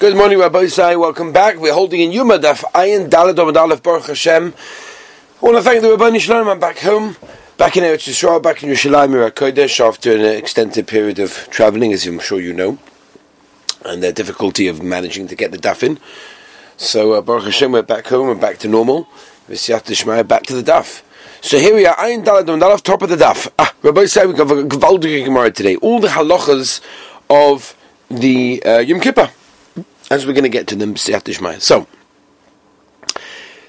Good morning, Rabbi Isai. Welcome back. We're holding in Yuma Daf Ayin Dalad Omad Baruch Hashem. I want to thank the Rabbi Shalom. I'm back home, back in Eretz Yisrael, back in Yerushalayim, Kodesh, after an extended period of traveling, as I'm sure you know, and the difficulty of managing to get the Daf in. So uh, Baruch Hashem, we're back home, we're back to normal. V'siyat Dishmaya, back to the Daf. So here we are, Ayin Dalad Omad top of the Daf. Ah, Rabbi Isai, we have a Gemara today. All the halachas of the uh, Yom Kippur as we're going to get to them, So,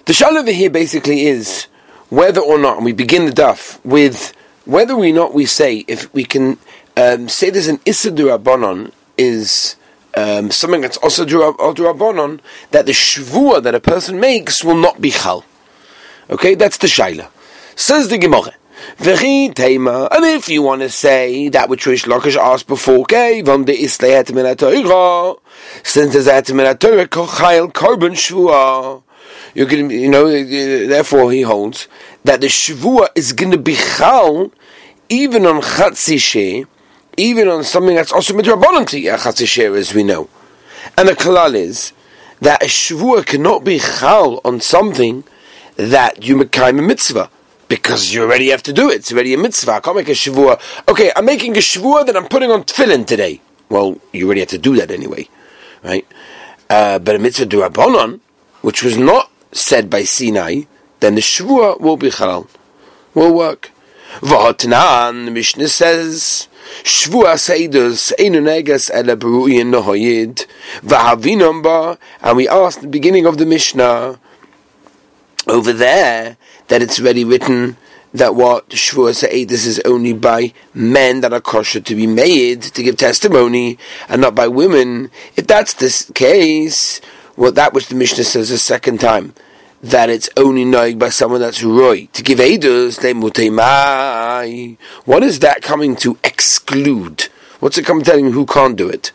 the shal here basically is whether or not, we begin the daf with whether or not we say, if we can um, say there's an Issa is um, something that's also Durabonon, that the Shvua that a person makes will not be Chal. Okay, that's the Shaila. Says the Gemara. And if you want to say that which Reish Lakish asked before, okay, from the Hetem Torah, since there's Hetem in Torah, Kochayel Korban Shvua, you're going to, you know, therefore he holds that the Shvua is going to be Chal even on Chatzishe, even on something that's also Midrabanan to Chatzishe, as we know. And the Kalal is that a Shvua cannot be Chal on something that you make a mitzvah because you already have to do it. It's already a mitzvah. I can't make a shavua. Okay, I'm making a shavua that I'm putting on tefillin today. Well, you already have to do that anyway, right? Uh, but a mitzvah durabonon, which was not said by Sinai, then the shavua will be halal, will work. V'hotnan, the Mishnah says, Shvua Seidus Einu Negas Ele Beruyin Nohoyid V'havinom Ba and we asked the beginning of the Mishnah over there that it's already written that what Shvuah this is only by men that are kosher to be made to give testimony and not by women. If that's the case, well, that which the Mishnah says a second time, that it's only knowing by someone that's roy to give edus they mutemai. What is that coming to exclude? What's it coming telling who can't do it?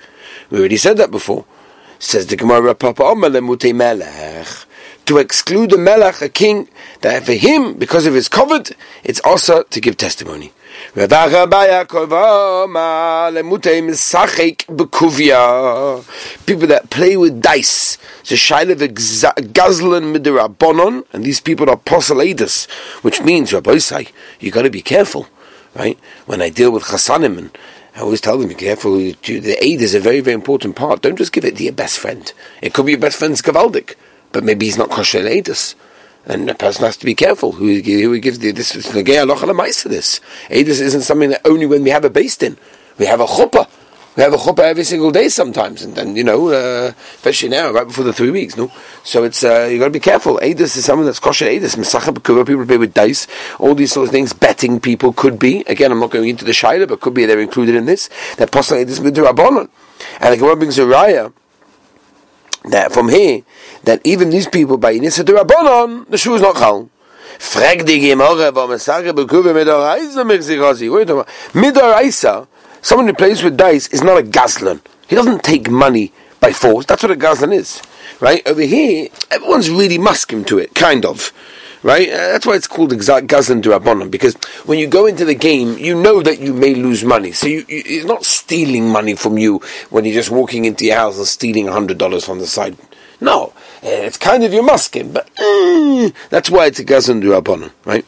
We already said that before. Says the Gemara Papa melech to exclude a melech, a king, that for him, because of his covet, it's also to give testimony. People that play with dice. The Shailev Gazlan Midirabonon, and these people are Poseladus, which means, Rabbi say, you got to be careful, right? When I deal with Chasanim, and I always tell them, be careful, the aid is a very, very important part. Don't just give it to your best friend. It could be your best friend's Gavaldik but maybe he's not kosher edus. And a person has to be careful who who gives the, this is the aloch to this. Edus isn't something that only when we have a based in. We have a chuppah. We have a chuppah every single day sometimes, and then you know, uh, especially now, right before the three weeks. No, so it's uh, you got to be careful. Edus is someone that's kosher edus. Mesachah people play with dice, all these sort of things. Betting people could be. Again, I'm not going into the shaila, but could be they're included in this. That possibly edus midrabanon, and the Gemara brings a raya that from here that even these people by Inisa Durabonon, the shoe is not chal. Frag die Gemara, warum es sage, bekuve midoraisa mechzikosi. Wait a minute. Midoraisa, someone who plays with dice is not a gazlan. He doesn't take money by force. That's what a gazlan is. Right? Over here, everyone's really muskim to it, kind of right? Uh, that's why it's called Gazlan Durabonon, because when you go into the game, you know that you may lose money. So you, you, not stealing money from you when you're just walking into your house and stealing $100 from the side. No, it's kind of your muskim, but uh, that's why it's a Gazlan Durabonon, right?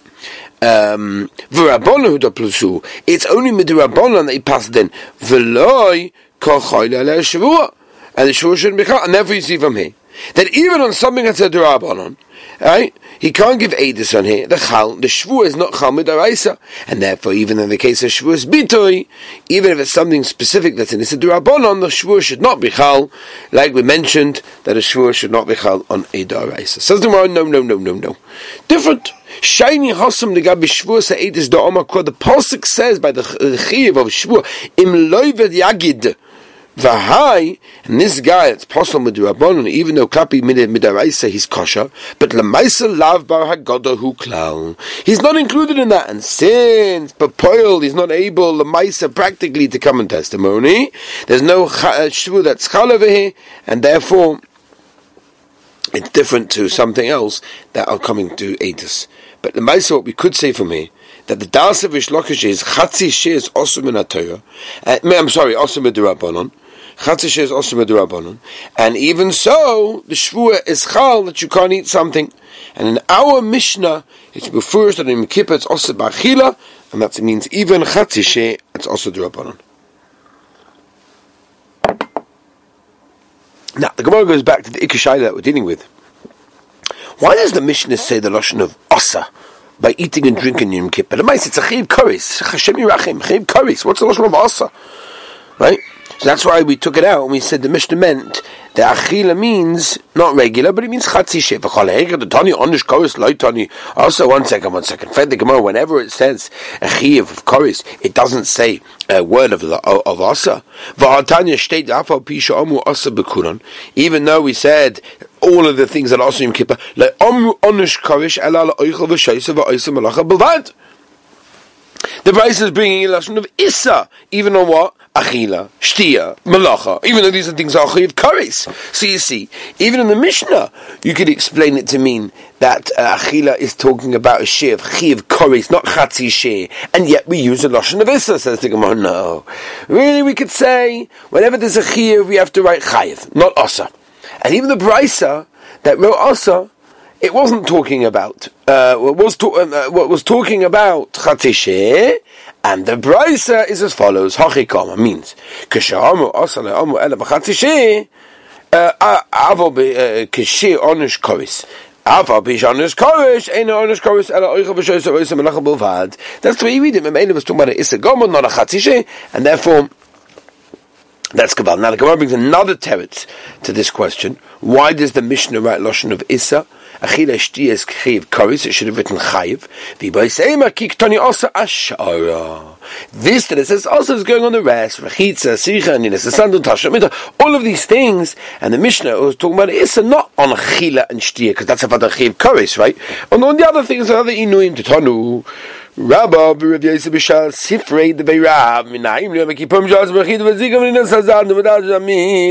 Um, it's only midurabonon that he passed in. V'loy kochoyle and the shur shouldn't be and therefore you see from here that even on something that's a durabonon, right? He can't give edus on here. The chal, the shvu is not chal midaraisa, and therefore, even in the case of shvu is bitoi, even if it's something specific that's in the durabonon, the shvu should not be chal, like we mentioned that a shvu should not be chal on a daraisa. Says the no, no, no, no, no. Different. Shiny Hossam the Gabi Shvur Sa'edis the Omakor. The Pasuk says by the Chiv of Shvur, Im Loived Yagid. Vahai, and this guy, it's possible with Rabbanon, even though Klapi Midaraisa, he's kosher, but Lamaisa Lav Bar Hu Klal. He's not included in that, and since Papoil he's not able, Lamaisa, practically to come in testimony, there's no uh, Shvu that's Chal over here, and therefore, it's different to something else that are coming to Atis. But the Maisa, what we could say from here, that the Das of Ishlokish is Chatzi She is also in uh, I'm sorry, also in Chatzishe is also Rabbanon. And even so, the Shvua is Chal that you can't eat something. And in our Mishnah, it's before that in Kippur it's also Bachila, and that means even Chatzishe, it's also Rabbanon. Now, the Gemara goes back to the Ikashai that we're dealing with. Why does the Mishnah say the Lashon of Asa by eating and drinking Yom Kippur? The mice, it's a Chiv Karis. Hashem Yirachim, Chiv Karis. What's the Lashon of Asa? Right? So that's why we took it out and we said the Mishnah meant the achila means not regular, but it means chatzi tani. Also, one second, one second. Fed the Gemara. Whenever it says achiv of koris, it doesn't say a word of of asa. Even though we said all of the things that asa yom kippur, amu onish koris elal oichel v'shaisa v'oisa malacha b'vad. The Bryce is bringing a lesson of Issa, even on what? Achila, Shtia, Malacha, even though these are things are Chayiv Kares. So you see, even in the Mishnah, you could explain it to mean that uh, Achila is talking about a share of Chayiv Kares, not Chatzi share, and yet we use a Lashon of Issa, says the Gemara. No. Really, we could say, whenever there's a Chayiv, we have to write Chayiv, not Asa. And even the Brisa that wrote Asa, it wasn't talking about uh, what was to, uh, what was talking about chatzishe, and the brisa is as follows: hachikama means kashamu asale amu ela b'chatzishe uh, avo kashe onish koris. That's the way you read it. Memele was talking about Issa Gomer, not a Chatzishe, and therefore that's Kabbalah. Now the Gemara brings another teretz to this question. Why does the Mishnah write Lashon of Issa? Achila Shtias Chiv Karis, it should have written Chayiv. V'baisema Kiktani Osa Ashara. This that it says also is going on the rest. Rechitza, Sicha, Ninas, Sandun, Tashamita, all of these things. And the Mishnah was talking about Issa not on Achila and Shtia, because that's about the Chiv Karis, right? And on the other things, other Inuim, Titanu, Rabba Rav Yosef Bishal Sifrei the Beirav Minaim Leo Mekipum Jaz Bechid Vazigam Nina Sazan Numadal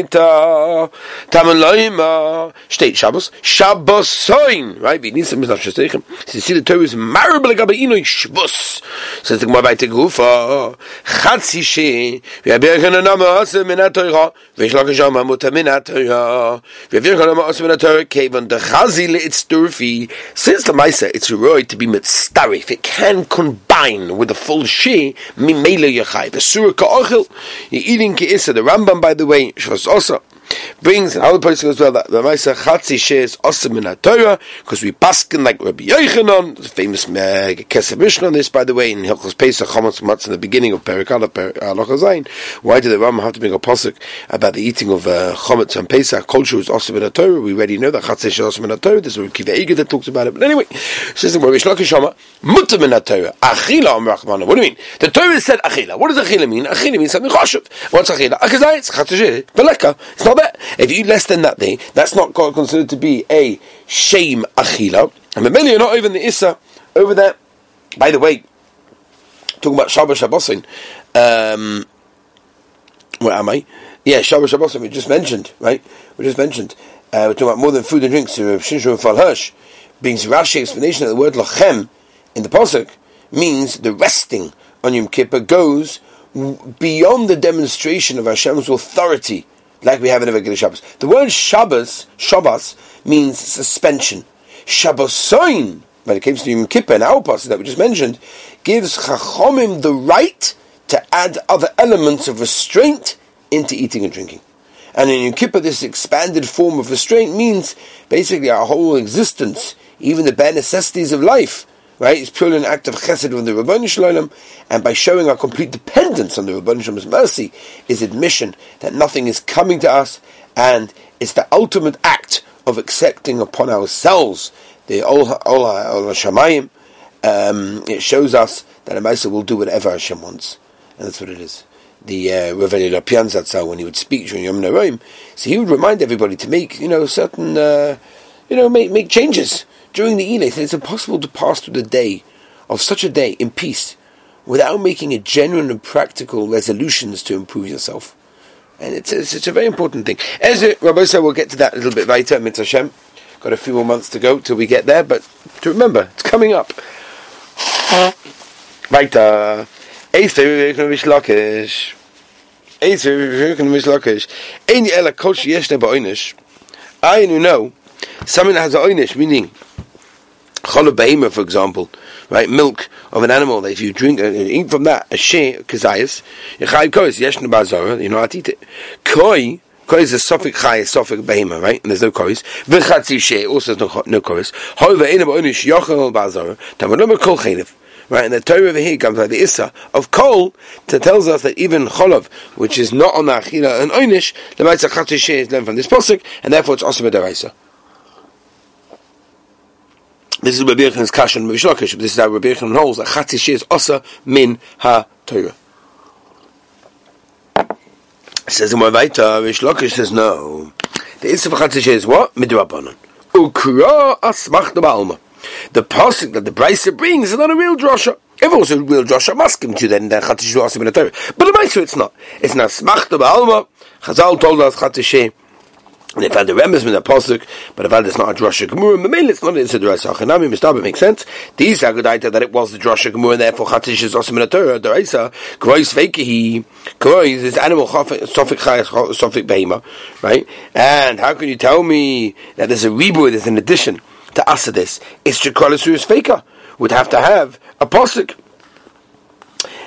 Jamita Taman Loima State Shabbos Shabbos right Wie Nisa Misnach Shesteichem Sie see the Torah is marable Gabe Inoi Shabbos Says the Gemara by Tegufa Chatzi She V'yaber Kana Nama Asa Mina Torah Mina Torah V'yaber Kana Nama Asa Mina Torah Kevan the Chazi Le'itz Turfi Since the Maisa it's roy to be mitzarif it can combine with the full she, mimele yachai. The surah ka'ochel, you're eating ke'isa. The Rambam, by the way, shvas also, brings in other places as well that the Maisa Chatzi shares awesome in Torah because we paskin like Rabbi Yochanan, the famous Kesef Mishnah on this, by the way, in Hilchos Pesach Chametz Matz in the beginning of Perikala Halacha Zayin. Why did the Rambam have to bring a pasuk about the eating of uh, Chametz and Pesach? Culture is awesome in Torah. We already know that Chatzi is awesome in our Torah. This is Kiva Eger that talks about it. But anyway, says the Rabbi Shlakish Shama, Mutam in Torah. Achila Rachmana. What do you mean? The Torah said Achila. What does Achila mean? Achila means something chashuv. What's Achila? Achazayin. Achazayitz, Chatzi, Veleka. It's not bad. If you eat less than that day, that's not considered to be a shame achila. And the you're not even the issa over there. By the way, talking about Shabbos Shabbosin, um, where am I? Yeah, Shabbos Shabbosin, we just mentioned, right? We just mentioned. Uh, we're talking about more than food and drinks. Rav Shimshon Rafael Hirsch brings Rashi explanation that the word lachem in the Pasuk means the resting on Yom Kippur goes beyond the demonstration of Hashem's authority like we have in a regular Shabbos. The word Shabbos, Shabbos, means suspension. Shabbosoin, when it comes to Yom Kippur and our passage that we just mentioned, gives Chachomim the right to add other elements of restraint into eating and drinking. And in Yom Kippur, this expanded form of restraint means basically our whole existence, even the bare necessities of life, right? It's purely an act of chesed from the Rabbanu Shalom, and by showing our complete dependence on the Rabbanu Shalom's mercy, is admission that nothing is coming to us, and it's the ultimate act of accepting upon ourselves the Ol Shamayim. Um, it shows us that a Maisa will do whatever Hashem wants, and that's what it is. The uh, Rav Eli when he would speak during Yom Noraim, so he would remind everybody to make, you know, certain, uh, you know, make make changes during the Eleth, it's impossible to pass through the day of such a day in peace without making a genuine and practical resolutions to improve yourself. And it's, it's, it's a very important thing. As Rabbi said, we'll get to that a little bit later, Mitzvah. Got a few more months to go till we get there, but to remember, it's coming up. Uh, ne ba'oinish. I you know, something that has a meaning, chol behema, for example, right, milk of an animal, that if you drink, uh, eat from that, a sheh, kazayas, yechayiv kois, yesh ne ba'zara, you know how to eat it. Koi, Koi is a suffix chai, a suffix behema, right? And there's no kois. V'chatzi sheh, also no, no kois. However, ena ba'oinish yochel ba'zara, tamadoma kol chenev. Right, and the Torah over here comes like the Issa of Kol to tells us that even Cholov, which is not on the Achila and Oynish, the Mitzvah Chatzi is learned from this Pasuk, and therefore it's also Medaraisa. This is Rabbi Yechan's Kash and Mishlokish. This is how Rabbi Yechan holds that Chatzi is also min ha Torah. Says in Mavaita, Mishlokish says no. The Issa of Chatzi is what? Midrabanan. Ukra asmach the Baalma the pasuk that the Brisa brings is not a real drasha. If it was a real drasha, come to then then chatishu asim in the Torah. But the Brisa it's not. It's not smachta ba'alma. Chazal told us chatishe. If had the remes with the pasuk, but if had it's not a drasha gemur, maybe it's not into the drasha. Chanami mistab makes sense. These agudaita that it was the drasha gemur, and therefore chatish is Torah. The Reisa grois vekehi grois is animal sofik chayas sofik behema, right? And how can you tell me that there's a reboot, there's an addition? to answer this, is Shekolasurus Faker would have to have a posik.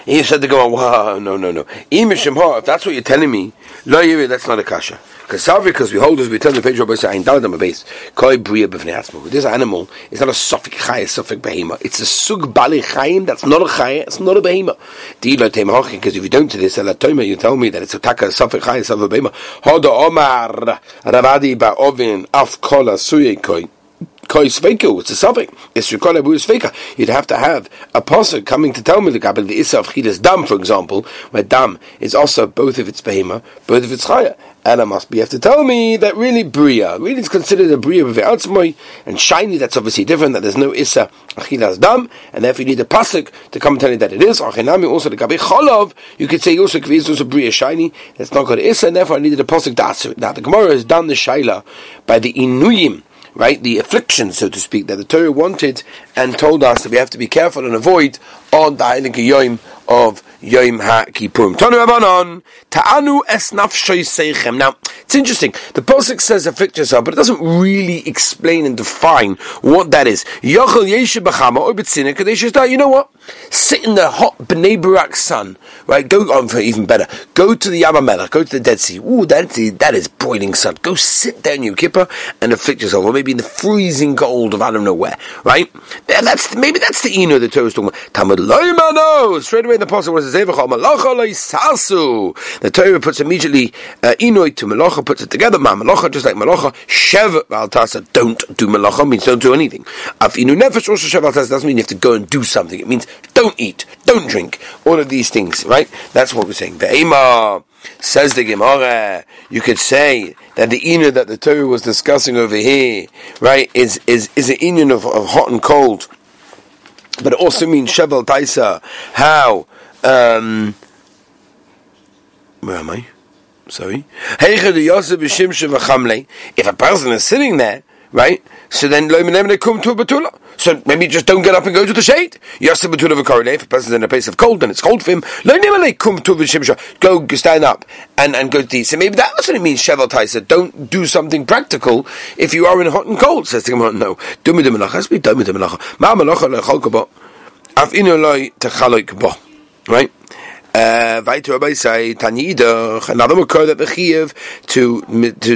He said to go, wow, no, no, no. If that's what you're telling me, lo that's not a kasha. Because we hold as we tell the page on the base. Koi bria b'vnei This animal is not a suffik chay, a suffik behema. It's a sug bali chayim. That's not a chay. It's not a behema. Because if you don't do this, you tell me that it's a taka suffik chay, a suffik behema. Hoda omar ravadi ba'ovin af kola suye koi. Kois Veiku, it's a suffix. It's Shukona Bu's Veika. You'd have to have a pasuk coming to tell me the Kabbalah, the Issa of Chidas Dam, for example, where Dam is also both of its Behema, both of its Chaya. And I must be have to tell me that really Bria, really it's considered a Bria of Ve'atzmoy, and shiny, that's obviously different, that there's no Issa Achilas Dam, and therefore you need a pasuk to come tell you that it is. Achinami also the Gabi Cholov, you could say also Kviz also Bria shiny, that's not got Issa, and therefore I needed a pasuk to answer it. Now the Gemara has done the Shaila by the Inuyim, right, the affliction, so to speak, that the Torah wanted and told us that we have to be careful and avoid on the Heilige Yom of Yom HaKippurim. Tanu Rabbanon, Ta'anu es nafshoy seichem. Now, it's interesting. The Pasuk says afflict yourself, but it doesn't really explain and define what that is. You know what? Sit in the hot Bnei Barak sun, right? Go on oh, for even better. Go to the Yam HaMelach, go to the Dead Sea. Ooh, that, that is boiling sun. Go sit there in your kippah and afflict yourself, or maybe in the freezing cold of I don't know where, right? That's maybe that's the Eno the Torah is talking about. Tamad loimano. Straight away in the Pasuk was Zevachal Malacha loisasu. The Torah puts immediately uh, to Malacha, puts it together. Ma Malacha, just like Malacha. Shev Altasa, don't do Malacha means don't do anything. Afinu Nefesh also Shev Altasa doesn't mean you have to go and do something. It means don't eat, don't drink, all of these things, right? That's what we're saying. Ve'ema. Says the Gemara, you could say that the inyan that the Torah was discussing over here, right, is is is an inyan of, of hot and cold, but it also means shevel taisa. How? Um, where am I? Sorry. If a person is sitting there, right, so then come to a batula. So maybe just don't get up and go to the shade. Yasser betula v'korele. If a person's in a place of cold and it's cold for him, go stand up and, and go to the. So maybe that's what it means. Shevel taisa. Don't do something practical if you are in hot and cold. Says the Gemara. No. Dumi de melacha. Has to be dumi de melacha. Ma melacha lechol kabo. Af inu loy techaloy kabo. Right. Uh, weiter Rabbi say another makor that the chiyuv to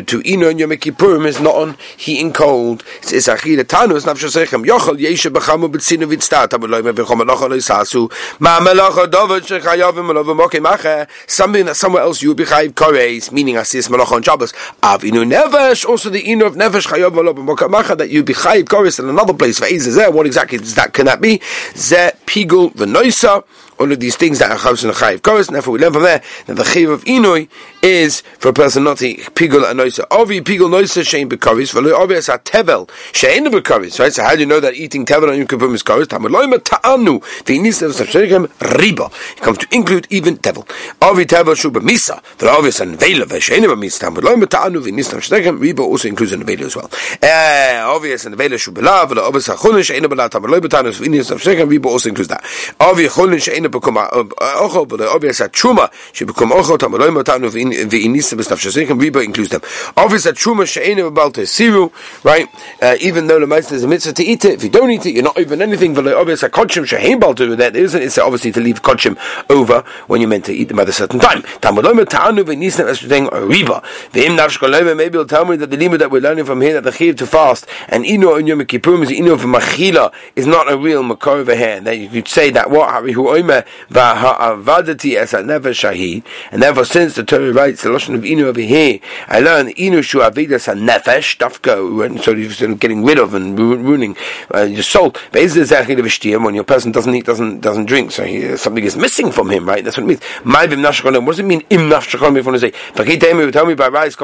to ino in Yom Kippurim is not on heating cold. It's achila tanu es nafsho sechem yochel yeshe b'chamu b'tzinu v'tztat amuloy mevechom melacha lo yisasu ma melacha dovet shechayav melova moke mache something that somewhere else you be chayiv kores meaning asis melacha on Shabbos. Avinu nevesh also the ino of nevesh chayav melova moke mache that you be chayiv kores in another place. For what exactly does that can that be? Ze pigul v'noisa all of these things that are chavs and chayiv koros. And therefore, we learn from there that the chayiv of inoi is for a person not to pigul and noisa. Ovi pigul noisa shein bekoris. For ovi as a tevel shein bekoris. Right. So how do you know that eating tevel on Yom Kippur is koris? Tamar loima ta'anu v'yinis of shechem riba. It comes to include even tevel. Ovi tevel shu b'misa. For ovi as an vela v'shein b'misa. Tamar loima ta'anu v'yinis of shechem riba also includes an vela as well. Eh, ovi as an vela shu b'lav. Ovi as a chulin shein b'lav. Tamar loima ta'anu v'yinis of shechem riba also includes that. Ovi chulin shein become ochel, but the obvious at truma should become ochel. Tamaloi matanu v'inisa b'staf Riba includes them. Obvious at truma she'enu about siru, right? Uh, even though the meister is a mitzvah to eat it, if you don't eat it, you're not even anything. But the obvious at kodshim she'en baltu that isn't. It's obviously to leave kodshim over when you're meant to eat them at a certain time. Tamaloi matanu v'inisa b'staf Riba. V'im nafshkoloi maybe you'll tell me that the limit that we're learning from here that the chiv to fast and ino on Yom Kippurim is ino for machila is not a real makor over here. That you could say that what harihu oimer va'avadati es never shahi, and therefore since the Torah writes the lashon of inu over here, I learn inu shu avidas nefesh dafko, so you're of getting rid of and ruining uh, your soul. When your person doesn't eat, doesn't doesn't drink, so he, something is missing from him, right? That's what it means. What does it mean im nafshakonim? If you want to say, tell me by rise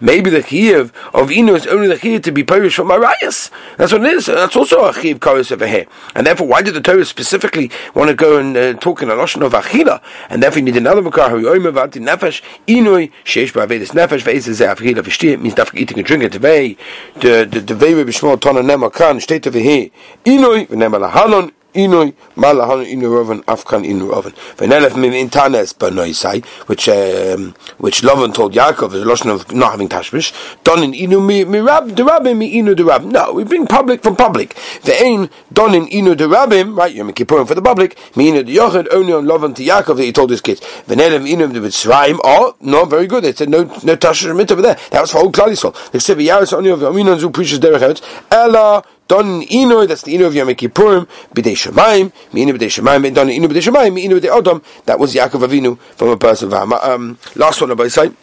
maybe the chiyuv of inu is only the chiyuv to be perish from Marias. That's what it is. That's also a chiyuv chorus over here. And therefore, why did the Torah specifically want to go and uh, talk in a lashon of achila? And therefore, you need another makar who yoyim avanti nefesh inui sheish ba'avedis nefesh ve'ezeh zeh achila v'shtir means dafka eating and drinking today. The the the vei b'shmol tona nema kan state over here inui v'nema lahalon malahan inu roven afkan inu roven. V'nelef mim intanes banoisai, which um, which Lavan told Yaakov is a lotion of not having tashmish. Don in inu mi mi rab de rabim mi inu de rab. No, we bring public from public. Ve'ein don in inu de rabim, right? Yom Kippurim for the public. Mi inu yochid only on Lavan to Yaakov that he told his kids. V'nelef inu de mitzrayim. Oh, no, very good. They said no no tashmish over there. That was for whole Klal Yisrael. They said v'yaris only of Aminon zu preaches derech Ella Don ino, that's the ino of Yom Kippurim, b'dei Shemaim, ino b'dei Shemaim, and don ino b'dei Shemaim, ino b'dei Odom. That was Yaakov Avinu from a person. Um, last one on my side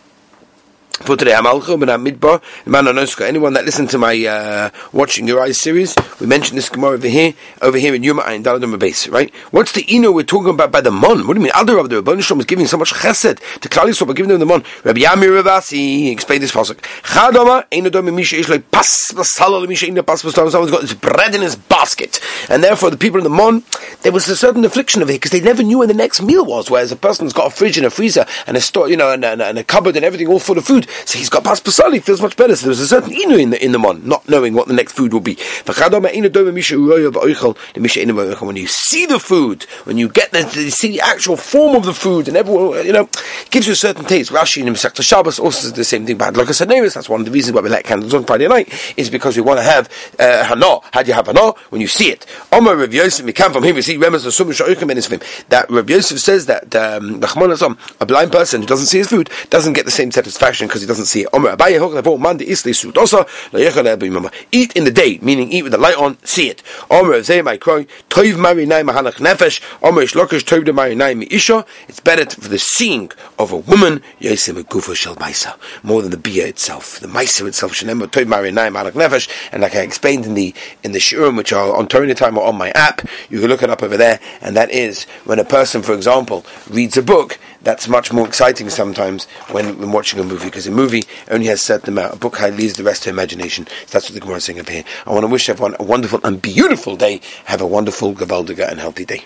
for today. Amalcho ben Midbar, Anyone that listened to my uh, watching your eyes series, we mentioned this Gemara over here, over here in Yuma and Daladum right? What's the Ino we're talking about by the Mon? What do you mean? Other of the Rabban Shalom was giving so much chesed to Klal by giving them the Mon. Rabbi Yamir Ravasi explained this pasuk. Chadama ein adom misha ish like pas basalo misha ein pas basalo. Someone's got his bread in his basket, and therefore the people in the Mon there was a certain affliction of it because they never knew when the next meal was. Whereas a person's got a fridge and a freezer and a store, you know, and, and, and a cupboard and everything all full of food, so he's got pas pasali, feels much better. So there was a certain inu in the in the mon, not knowing what the next food will be. When you see the food, when you get the, you see the actual form of the food, and everyone, you know, gives you a certain taste. Rashi in Masechta Shabbos also says the same thing. But like I said, that's one of the reasons why we light candles on Friday night is because we want to have uh, hana. How do you have hana when you see it? Omar Rav Yosef, we come from him. We see Remes that Rav Yosef says that um, a blind person who doesn't see his food doesn't get the same satisfaction because he doesn't see it. Eat in the day, meaning eat with the light on, see it. De Isha. It's better for the seeing of a woman more than the bia itself. The Maisa itself. And like I explained in the in the shiurim which are on Torah time or on my app, you can look it up over there. And that is when a person, for example, reads a book that's much more exciting sometimes when, when watching a movie because a movie only has a certain amount. A book leaves the rest to imagination. So that's what the Gemara is saying up here. I want to wish everyone a wonderful and beautiful day. Have a wonderful, gavaldiga and healthy day.